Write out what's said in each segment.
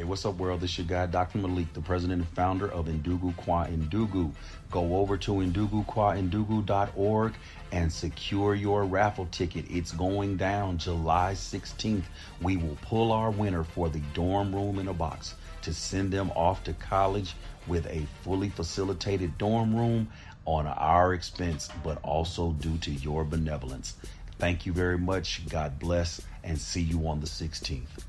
Hey, what's up, world? This is your guy, Dr. Malik, the president and founder of Ndugu Kwa Ndugu. Go over to ndugukwandugu.org and secure your raffle ticket. It's going down July 16th. We will pull our winner for the dorm room in a box to send them off to college with a fully facilitated dorm room on our expense, but also due to your benevolence. Thank you very much. God bless, and see you on the 16th.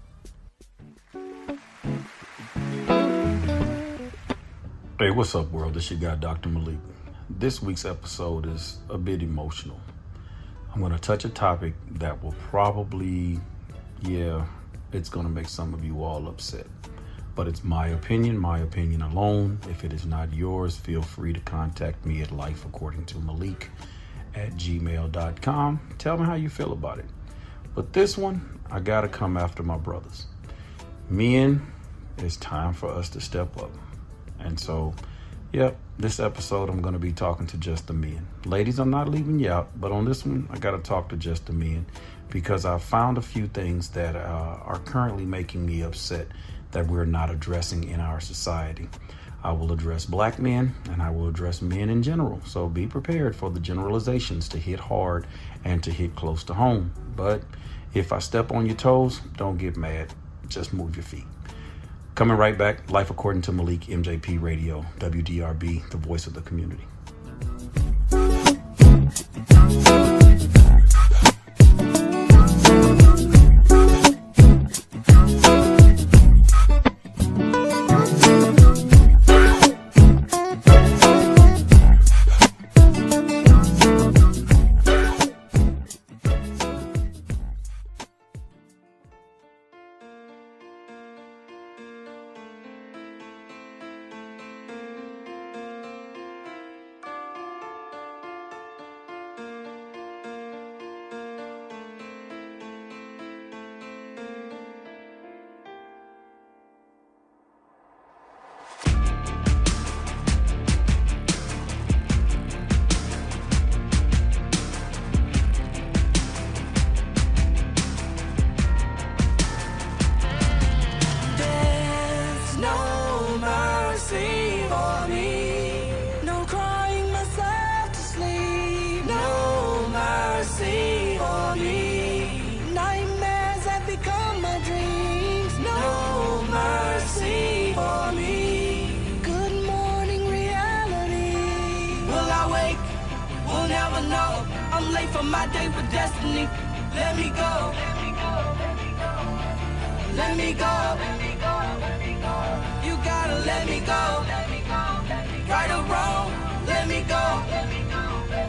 Hey, what's up, world? This your guy, Dr. Malik. This week's episode is a bit emotional. I'm going to touch a topic that will probably, yeah, it's going to make some of you all upset. But it's my opinion, my opinion alone. If it is not yours, feel free to contact me at life according to Malik at gmail.com. Tell me how you feel about it. But this one, I got to come after my brothers. Men, it's time for us to step up. And so, yep, this episode I'm going to be talking to just the men. Ladies, I'm not leaving you out, but on this one, I got to talk to just the men because I found a few things that uh, are currently making me upset that we're not addressing in our society. I will address black men and I will address men in general. So be prepared for the generalizations to hit hard and to hit close to home. But if I step on your toes, don't get mad. Just move your feet. Coming right back, Life According to Malik, MJP Radio, WDRB, the voice of the community. I'm for my date with destiny. Let me go. Let me go. You gotta let me go. Right or wrong, let me go.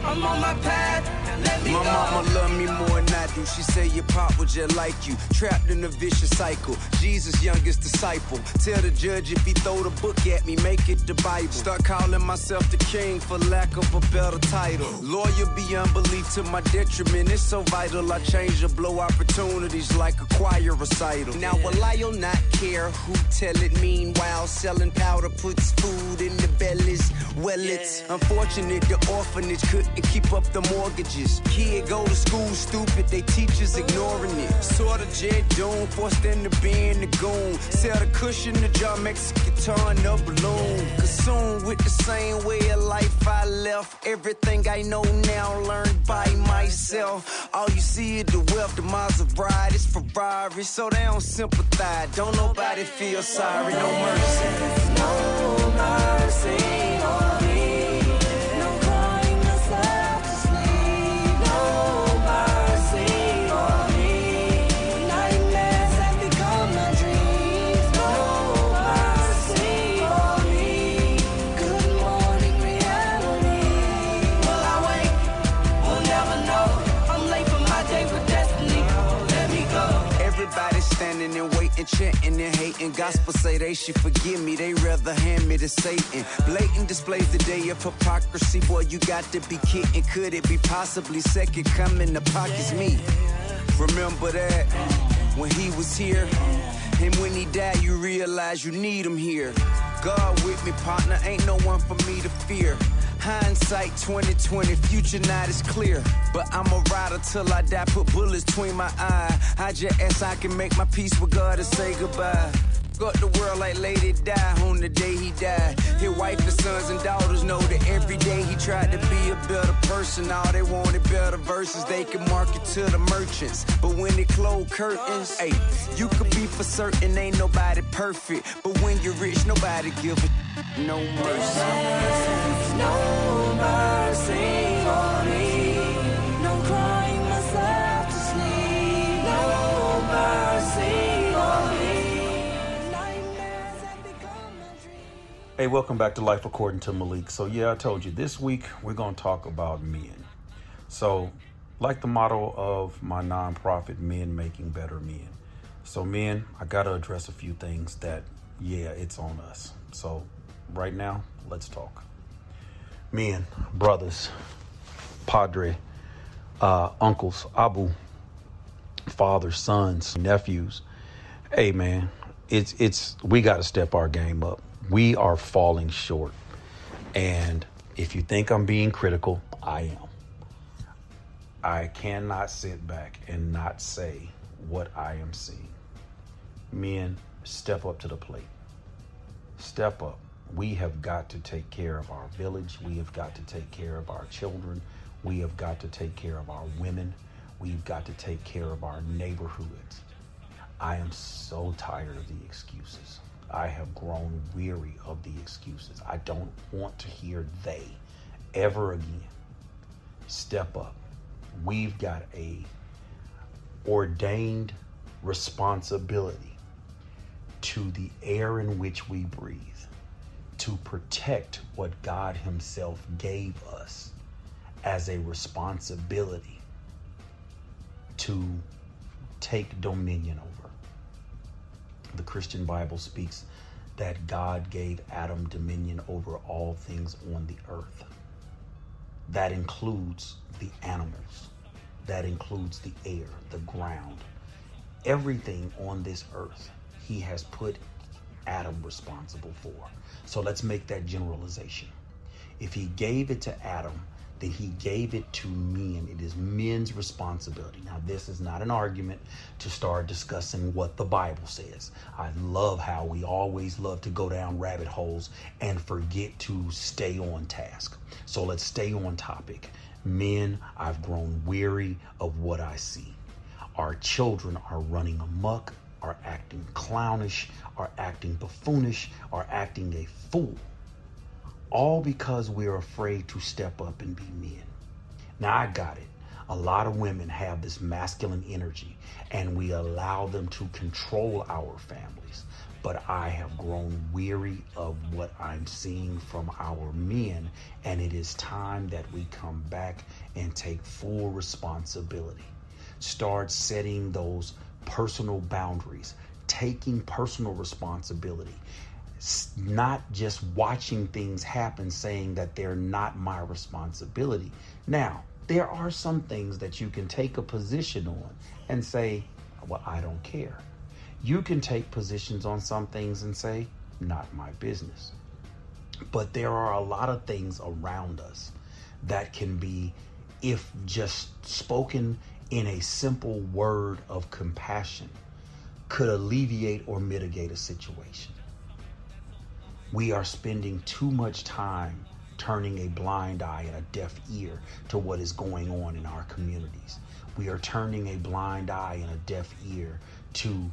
I'm on my path. Let me My mama love me more do. She say your pop was just like you, trapped in a vicious cycle. Jesus' youngest disciple. Tell the judge if he throw the book at me, make it the Bible. Start calling myself the king for lack of a better title. Lawyer beyond belief to my detriment. It's so vital. I change or blow opportunities like a choir recital. Now will I or not care who tell it? Meanwhile, selling powder puts food in the bellies. Well, it's unfortunate the orphanage couldn't keep up the mortgages. Kid go to school stupid, they teachers ignoring it. Sort of Jet Doom, forced them to be in the goon. Sell the cushion, the jar, Mexican turn a balloon. Consumed with the same way of life I left. Everything I know now learned by myself. All you see is the wealth, the Maserati, it's Ferrari, so they don't sympathize. Don't nobody feel sorry, no mercy. No mercy for me. Waiting, chanting and hating. Gospel say they should forgive me, they rather hand me to Satan. Blatant displays the day of hypocrisy. Boy, you got to be kidding. Could it be possibly second coming? The pocket's me. Remember that when he was here, and when he died, you realize you need him here. God with me, partner, ain't no one for me to fear. Hindsight 2020, future not as clear. But I'm a rider till I die, put bullets between my eye. I just ask I can make my peace with God and say goodbye. Got the world like Lady Di on the day he died. His wife and sons and daughters know that every day he tried to be a better person. All they wanted better verses they could market to the merchants. But when they close curtains, hey, you could be for certain ain't nobody perfect. But when you're rich, nobody give a no mercy. No mercy for me. No crying myself to sleep. No mercy Hey, welcome back to Life According to Malik. So, yeah, I told you this week we're going to talk about men. So, like the motto of my nonprofit, Men Making Better Men. So, men, I got to address a few things that, yeah, it's on us. So, right now, let's talk. Men, brothers, padre, uh, uncles, abu, fathers, sons, nephews. Hey, man, it's it's we got to step our game up. We are falling short, and if you think I'm being critical, I am. I cannot sit back and not say what I am seeing. Men, step up to the plate. Step up. We have got to take care of our village. We have got to take care of our children. We have got to take care of our women. We've got to take care of our neighborhoods. I am so tired of the excuses. I have grown weary of the excuses. I don't want to hear they ever again. Step up. We've got a ordained responsibility to the air in which we breathe to protect what God Himself gave us as a responsibility to take dominion over. The Christian Bible speaks that God gave Adam dominion over all things on the earth. That includes the animals, that includes the air, the ground, everything on this earth. He has put Adam responsible for. So let's make that generalization. If he gave it to Adam, then he gave it to men. It is men's responsibility. Now, this is not an argument to start discussing what the Bible says. I love how we always love to go down rabbit holes and forget to stay on task. So let's stay on topic. Men, I've grown weary of what I see. Our children are running amok, are acting clownish, are acting buffoonish, are acting a fool all because we're afraid to step up and be men. Now, I got it. A lot of women have this masculine energy and we allow them to control our families. But I have grown weary of what I'm seeing from our men, and it is time that we come back and take full responsibility. Start setting those personal boundaries, taking personal responsibility not just watching things happen saying that they're not my responsibility. Now, there are some things that you can take a position on and say, well, I don't care. You can take positions on some things and say, not my business. But there are a lot of things around us that can be, if just spoken in a simple word of compassion, could alleviate or mitigate a situation we are spending too much time turning a blind eye and a deaf ear to what is going on in our communities. We are turning a blind eye and a deaf ear to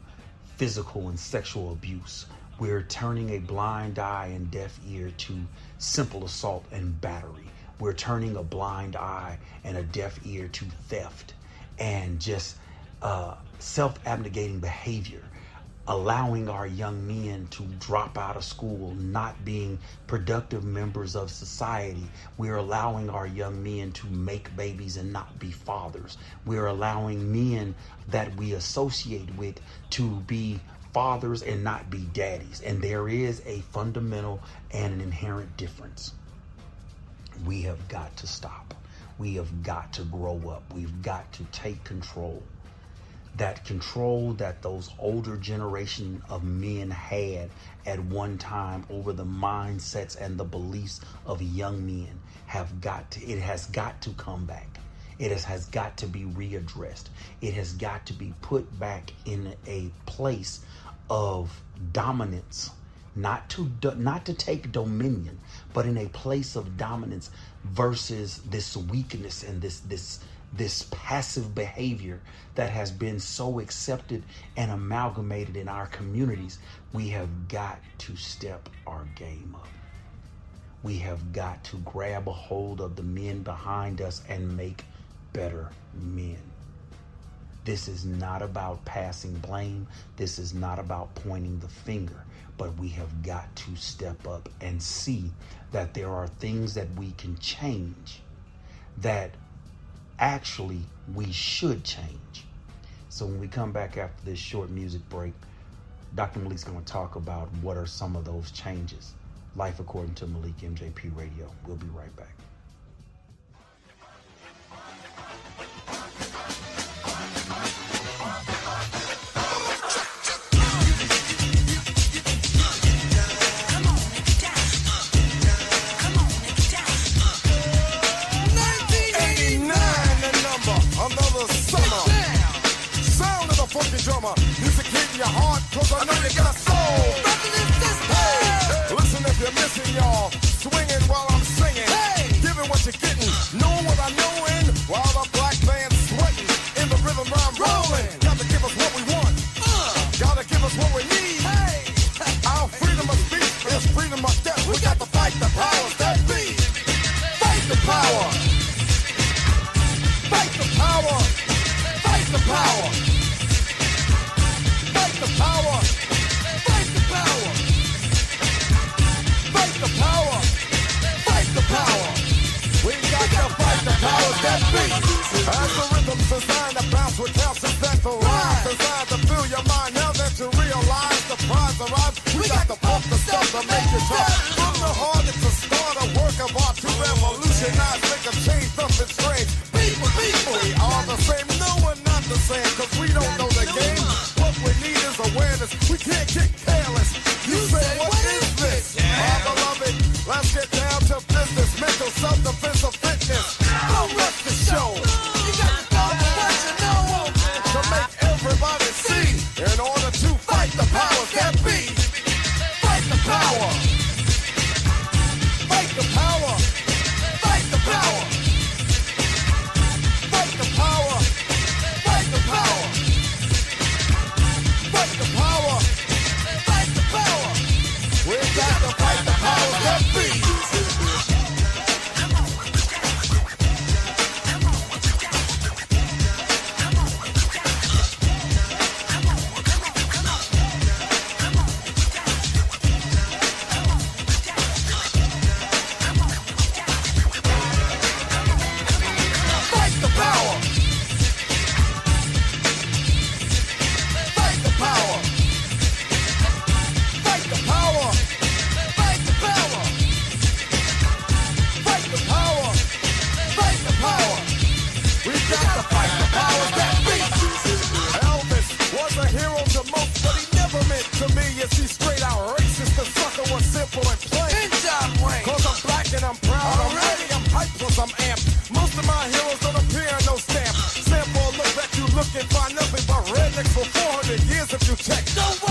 physical and sexual abuse. We're turning a blind eye and deaf ear to simple assault and battery. We're turning a blind eye and a deaf ear to theft and just uh, self abnegating behavior allowing our young men to drop out of school, not being productive members of society. We're allowing our young men to make babies and not be fathers. We're allowing men that we associate with to be fathers and not be daddies. And there is a fundamental and an inherent difference. We have got to stop. We have got to grow up. We've got to take control that control that those older generation of men had at one time over the mindsets and the beliefs of young men have got to, it has got to come back. It has, has got to be readdressed. It has got to be put back in a place of dominance not to not to take dominion but in a place of dominance versus this weakness and this this this passive behavior that has been so accepted and amalgamated in our communities, we have got to step our game up. We have got to grab a hold of the men behind us and make better men. This is not about passing blame. This is not about pointing the finger. But we have got to step up and see that there are things that we can change that actually we should change. So when we come back after this short music break, Dr. Malik's going to talk about what are some of those changes. Life according to Malik MJP Radio. We'll be right back. up. for 400 years of you tech. No way.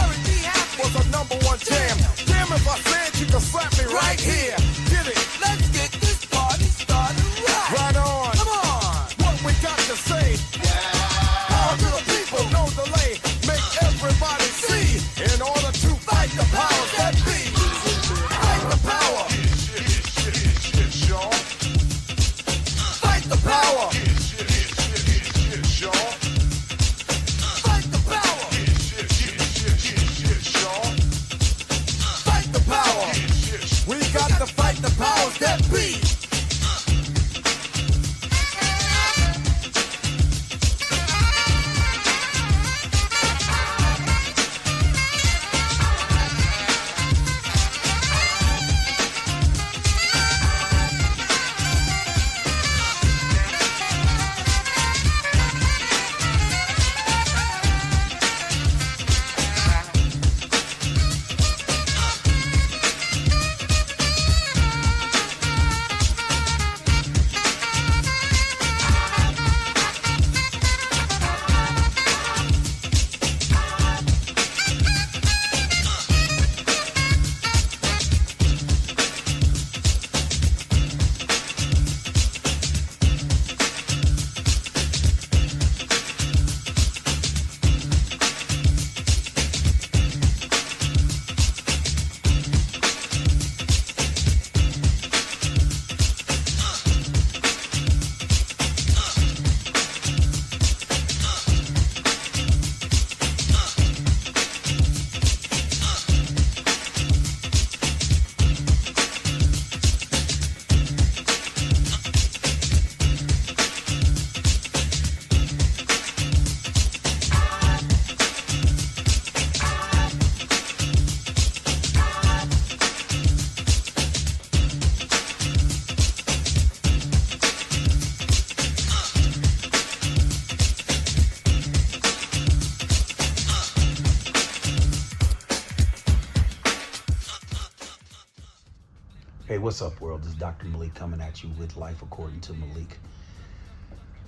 What's up, world? This is Dr. Malik coming at you with Life According to Malik.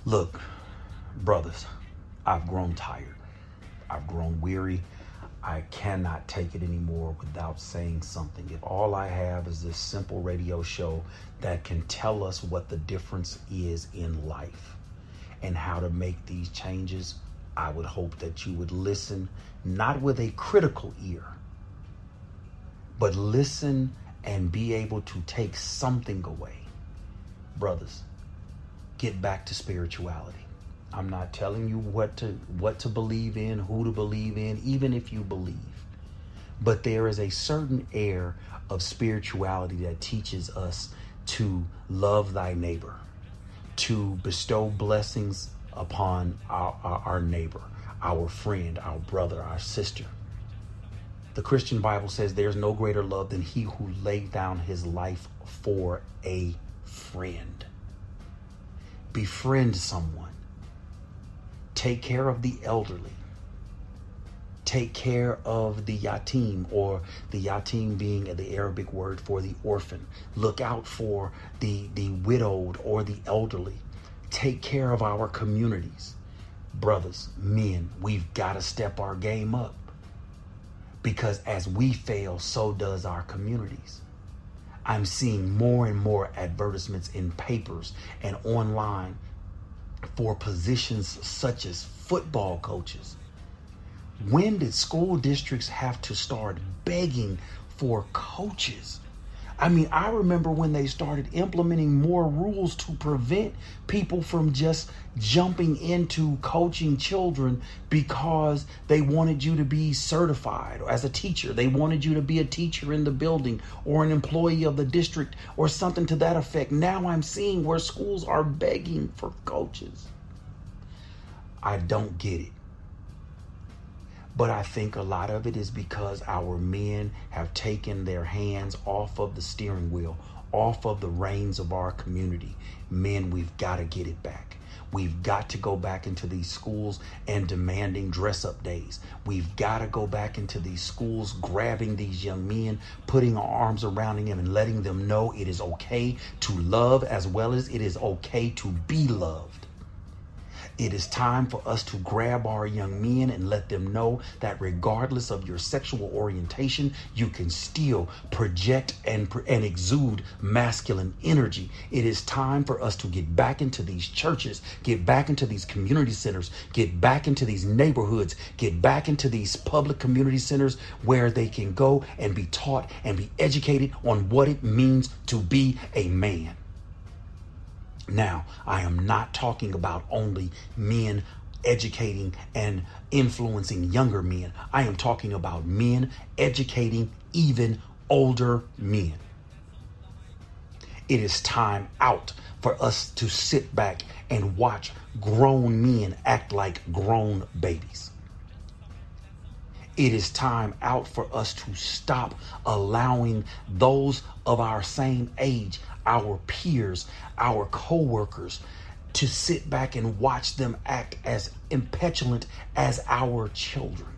Look, brothers, I've grown tired. I've grown weary. I cannot take it anymore without saying something. If all I have is this simple radio show that can tell us what the difference is in life and how to make these changes, I would hope that you would listen not with a critical ear, but listen and be able to take something away. Brothers, get back to spirituality. I'm not telling you what to what to believe in, who to believe in, even if you believe. But there is a certain air of spirituality that teaches us to love thy neighbor, to bestow blessings upon our, our, our neighbor, our friend, our brother, our sister. The Christian Bible says there's no greater love than he who laid down his life for a friend. Befriend someone. Take care of the elderly. Take care of the yatim, or the yatim being the Arabic word for the orphan. Look out for the, the widowed or the elderly. Take care of our communities. Brothers, men, we've got to step our game up because as we fail, so does our communities. I'm seeing more and more advertisements in papers and online for positions such as football coaches. When did school districts have to start begging for coaches? I mean, I remember when they started implementing more rules to prevent people from just jumping into coaching children because they wanted you to be certified as a teacher. They wanted you to be a teacher in the building or an employee of the district or something to that effect. Now I'm seeing where schools are begging for coaches. I don't get it. But I think a lot of it is because our men have taken their hands off of the steering wheel, off of the reins of our community. Men, we've got to get it back. We've got to go back into these schools and demanding dress up days. We've got to go back into these schools, grabbing these young men, putting our arms around them, and letting them know it is okay to love as well as it is okay to be loved. It is time for us to grab our young men and let them know that regardless of your sexual orientation, you can still project and, and exude masculine energy. It is time for us to get back into these churches, get back into these community centers, get back into these neighborhoods, get back into these public community centers where they can go and be taught and be educated on what it means to be a man. Now, I am not talking about only men educating and influencing younger men. I am talking about men educating even older men. It is time out for us to sit back and watch grown men act like grown babies. It is time out for us to stop allowing those of our same age our peers, our coworkers, to sit back and watch them act as impetulant as our children.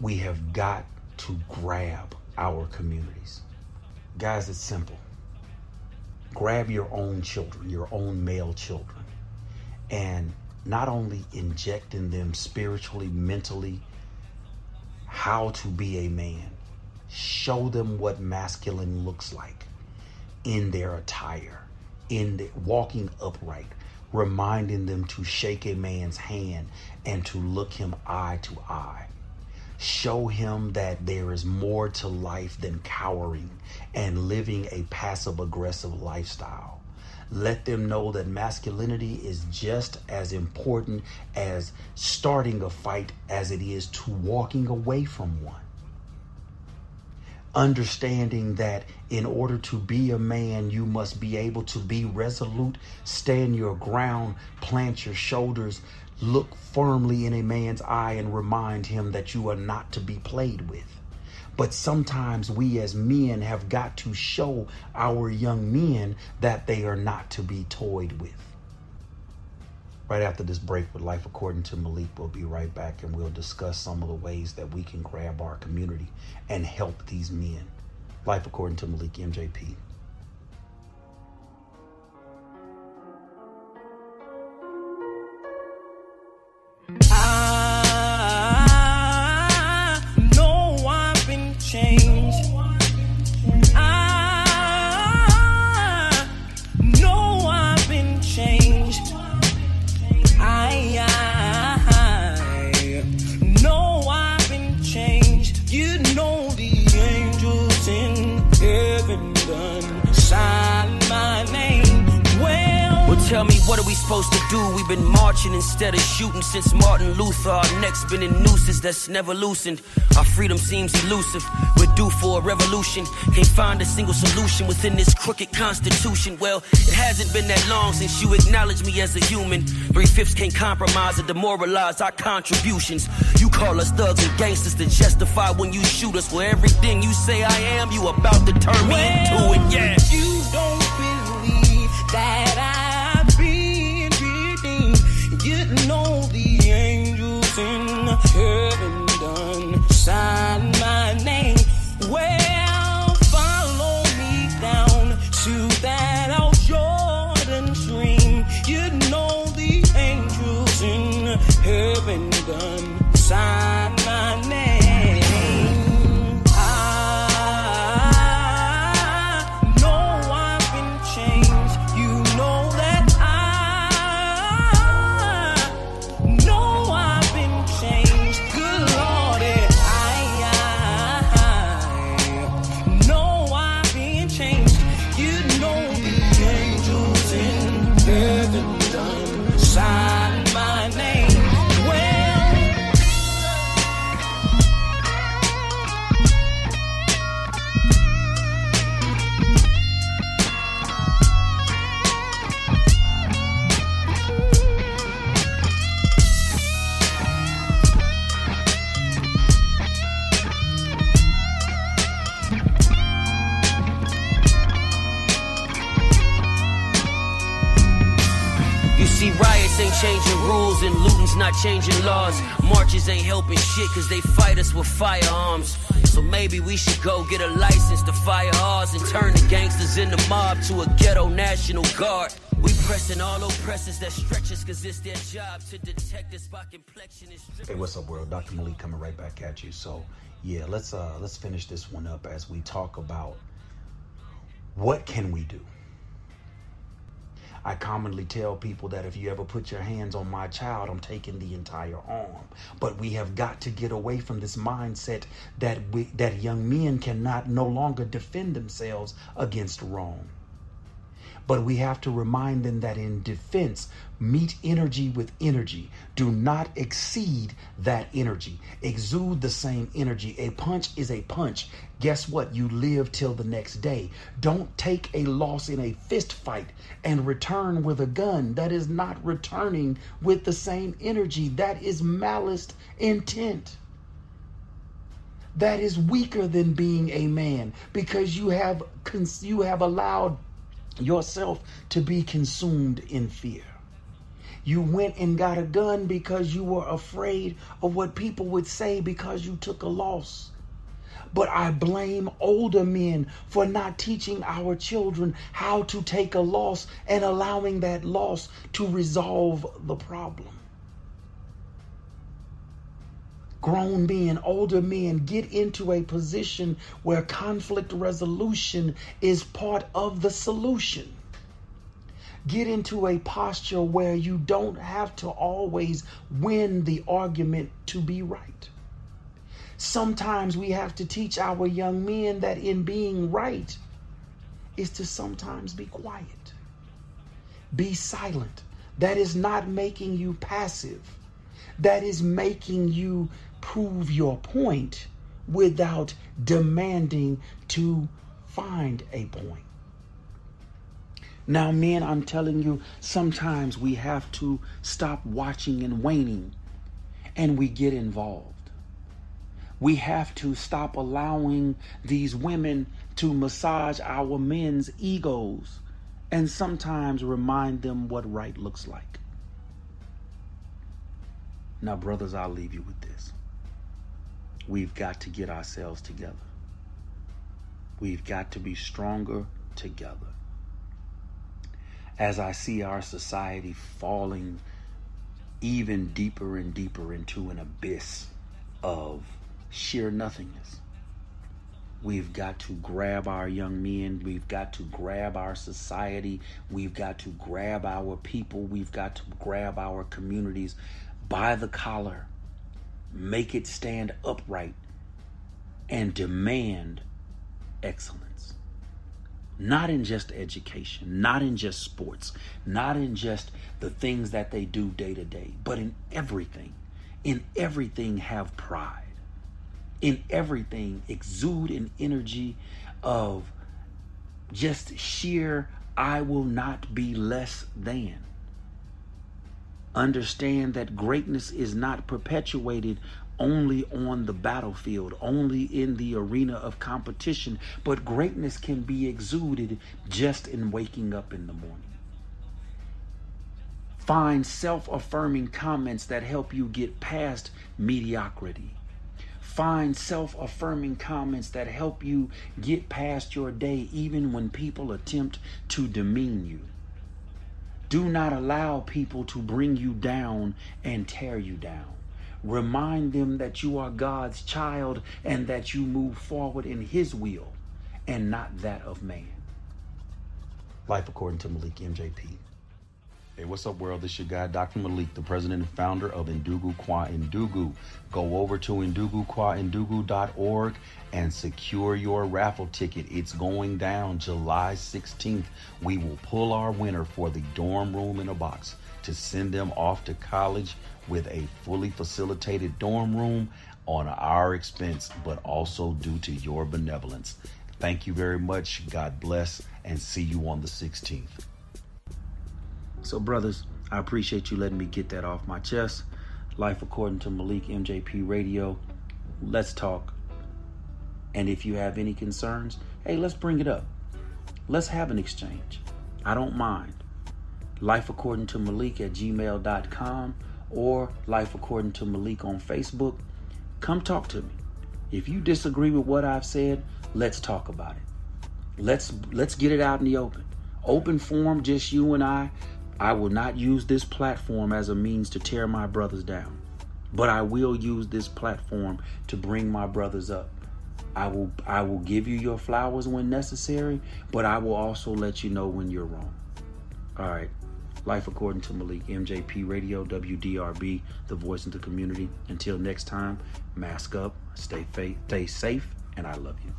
We have got to grab our communities. Guys, it's simple. Grab your own children, your own male children, and not only injecting them spiritually, mentally, how to be a man, show them what masculine looks like in their attire, in the, walking upright, reminding them to shake a man's hand and to look him eye to eye. Show him that there is more to life than cowering and living a passive aggressive lifestyle. Let them know that masculinity is just as important as starting a fight as it is to walking away from one understanding that in order to be a man, you must be able to be resolute, stand your ground, plant your shoulders, look firmly in a man's eye, and remind him that you are not to be played with. But sometimes we as men have got to show our young men that they are not to be toyed with. Right after this break with Life According to Malik, we'll be right back and we'll discuss some of the ways that we can grab our community and help these men. Life according to Malik MJP. What are we supposed to do? We've been marching instead of shooting since Martin Luther. Our necks been in nooses that's never loosened. Our freedom seems elusive. We're due for a revolution. Can't find a single solution within this crooked constitution. Well, it hasn't been that long since you acknowledged me as a human. Three fifths can't compromise or demoralize our contributions. You call us thugs and gangsters to justify when you shoot us. Well, everything you say I am, you about to turn me into it. Yeah. You don't believe that maybe we should go get a license to fire ours and turn the gangsters in the mob to a ghetto national guard. We pressing all oppressors that stretch us cause it's their job to detect us by complexion and strip Hey, what's up, world? Dr. Malik coming right back at you. So, yeah, let's uh let's finish this one up as we talk about what can we do. I commonly tell people that if you ever put your hands on my child, I'm taking the entire arm. But we have got to get away from this mindset that we, that young men cannot no longer defend themselves against wrong. But we have to remind them that in defense, meet energy with energy. Do not exceed that energy. Exude the same energy. A punch is a punch. Guess what? You live till the next day. Don't take a loss in a fist fight and return with a gun. That is not returning with the same energy. That is malice intent that is weaker than being a man because you have you have allowed yourself to be consumed in fear. You went and got a gun because you were afraid of what people would say because you took a loss. But I blame older men for not teaching our children how to take a loss and allowing that loss to resolve the problem. Grown men, older men get into a position where conflict resolution is part of the solution. Get into a posture where you don't have to always win the argument to be right. Sometimes we have to teach our young men that in being right is to sometimes be quiet. Be silent. That is not making you passive. That is making you prove your point without demanding to find a point. Now, men, I'm telling you, sometimes we have to stop watching and waning and we get involved. We have to stop allowing these women to massage our men's egos and sometimes remind them what right looks like. Now, brothers, I'll leave you with this. We've got to get ourselves together. We've got to be stronger together. As I see our society falling even deeper and deeper into an abyss of sheer nothingness. We've got to grab our young men. We've got to grab our society. We've got to grab our people. We've got to grab our communities by the collar, make it stand upright, and demand excellence. Not in just education, not in just sports, not in just the things that they do day to day, but in everything. In everything, have pride. In everything, exude an energy of just sheer, I will not be less than. Understand that greatness is not perpetuated only on the battlefield, only in the arena of competition, but greatness can be exuded just in waking up in the morning. Find self affirming comments that help you get past mediocrity. Find self affirming comments that help you get past your day, even when people attempt to demean you. Do not allow people to bring you down and tear you down. Remind them that you are God's child and that you move forward in His will and not that of man. Life according to Malik MJP. Hey, what's up, world? This is your guy, Dr. Malik, the president and founder of Ndugu Kwa Ndugu. Go over to ndugukwandugu.org and secure your raffle ticket. It's going down July 16th. We will pull our winner for the dorm room in a box to send them off to college with a fully facilitated dorm room on our expense, but also due to your benevolence. Thank you very much. God bless, and see you on the 16th. So, brothers, I appreciate you letting me get that off my chest. Life according to Malik MJP Radio. Let's talk. And if you have any concerns, hey, let's bring it up. Let's have an exchange. I don't mind. Life according to Malik at gmail.com or Life according to Malik on Facebook. Come talk to me. If you disagree with what I've said, let's talk about it. Let's let's get it out in the open. Open forum, just you and I. I will not use this platform as a means to tear my brothers down, but I will use this platform to bring my brothers up. I will I will give you your flowers when necessary, but I will also let you know when you're wrong. All right. Life according to Malik, MJP Radio, WDRB, the voice of the community. Until next time, mask up, stay, faith, stay safe, and I love you.